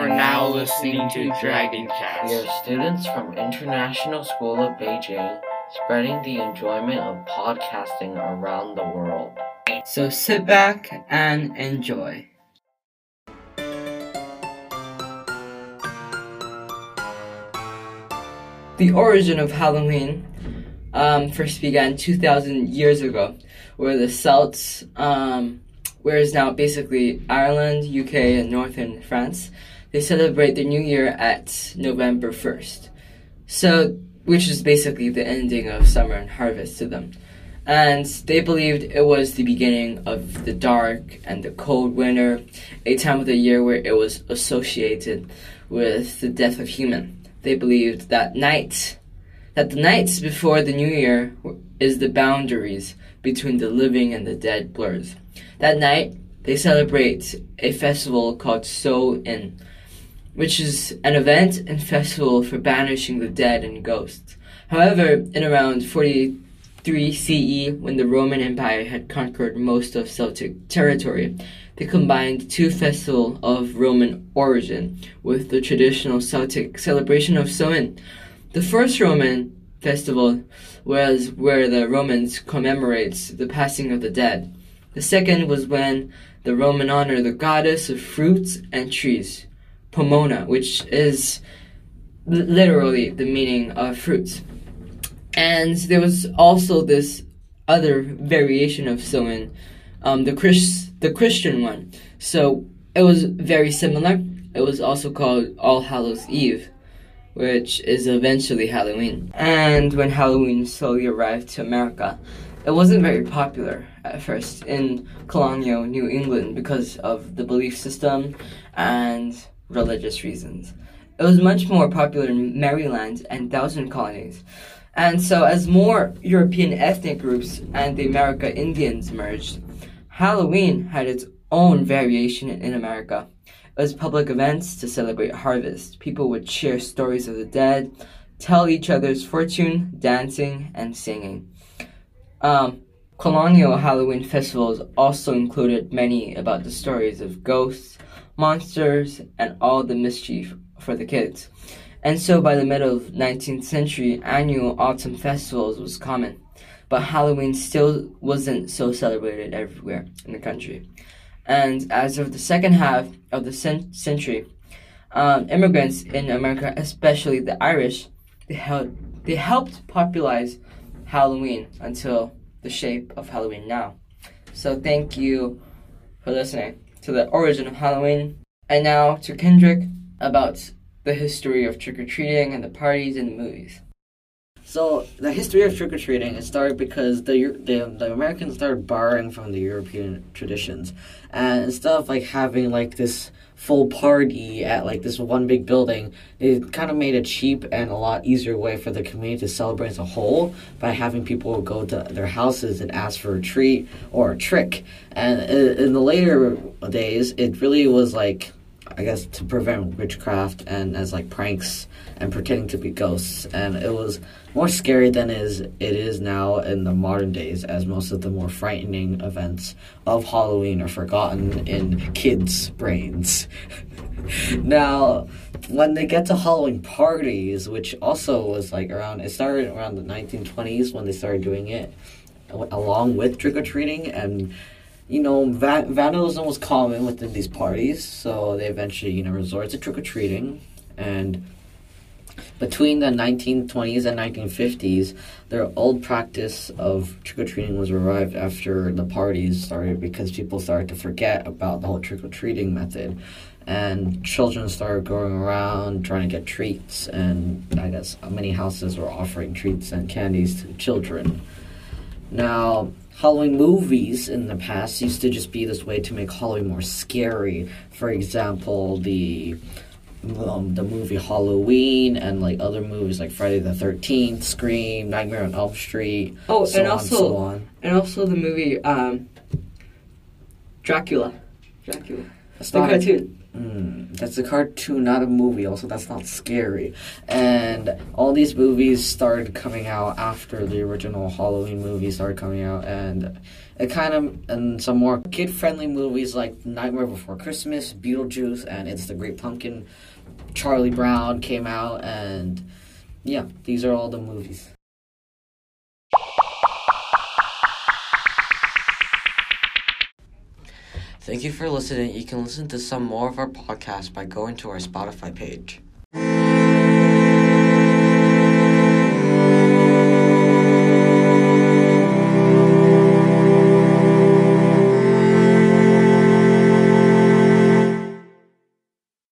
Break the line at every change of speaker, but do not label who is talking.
are now listening to Dragon
We are students from International School of Beijing, spreading the enjoyment of podcasting around the world.
So sit back and enjoy. The origin of Halloween um, first began 2,000 years ago, where the Celts, um, where is now basically Ireland, UK, and northern France, they celebrate the new year at November 1st. So, which is basically the ending of summer and harvest to them and they believed it was the beginning of the dark and the cold winter, a time of the year where it was associated with the death of human. They believed that night, that the nights before the new year is the boundaries between the living and the dead blurs. That night, they celebrate a festival called Samhain, which is an event and festival for banishing the dead and ghosts. However, in around 43 CE, when the Roman Empire had conquered most of Celtic territory, they combined two festivals of Roman origin with the traditional Celtic celebration of Samhain. The first Roman festival was where the Romans commemorates the passing of the dead. The second was when the Roman honored the goddess of fruits and trees, Pomona, which is literally the meaning of fruits. And there was also this other variation of Samhain, um, the Chris, the Christian one. So it was very similar. It was also called All Hallows Eve, which is eventually Halloween. And when Halloween slowly arrived to America, it wasn't very popular at first in colonial New England because of the belief system and religious reasons. It was much more popular in Maryland and Southern Colonies. And so, as more European ethnic groups and the America Indians merged, Halloween had its own variation in America. It was public events to celebrate harvest. People would share stories of the dead, tell each other's fortune, dancing, and singing. Um, colonial Halloween festivals also included many about the stories of ghosts, monsters, and all the mischief for the kids. And so by the middle of 19th century, annual autumn festivals was common. But Halloween still wasn't so celebrated everywhere in the country. And as of the second half of the cent- century, um, immigrants in America, especially the Irish, they, held, they helped popularize Halloween until the shape of Halloween now. So thank you for listening to the origin of Halloween. And now to Kendrick about the history of trick or treating and the parties and the movies.
So the history of trick or treating it started because the, the the Americans started borrowing from the European traditions, and instead of like having like this full party at like this one big building, it kind of made a cheap and a lot easier way for the community to celebrate as a whole by having people go to their houses and ask for a treat or a trick. And uh, in the later days, it really was like I guess to prevent witchcraft and as like pranks and pretending to be ghosts, and it was more scary than is it is now in the modern days, as most of the more frightening events of Halloween are forgotten in kids' brains. now, when they get to Halloween parties, which also was like around, it started around the 1920s when they started doing it, along with trick or treating and you know, va- vandalism was common within these parties, so they eventually, you know, resorted to trick or treating. And between the 1920s and 1950s, their old practice of trick or treating was revived after the parties started because people started to forget about the whole trick or treating method. And children started going around trying to get treats, and I guess many houses were offering treats and candies to children. Now, Halloween movies in the past used to just be this way to make Halloween more scary. For example, the um, the movie Halloween and like other movies like Friday the Thirteenth, Scream, Nightmare on Elm Street.
Oh,
so
and
on,
also
so on.
and also the movie um, Dracula. Dracula. The
not,
cartoon.
Mm, that's a cartoon, not a movie. Also, that's not scary. And all these movies started coming out after the original Halloween movie started coming out, and it kind of and some more kid-friendly movies like Nightmare Before Christmas, Beetlejuice, and It's the Great Pumpkin. Charlie Brown came out, and yeah, these are all the movies.
Thank you for listening. You can listen to some more of our podcasts by going to our Spotify page.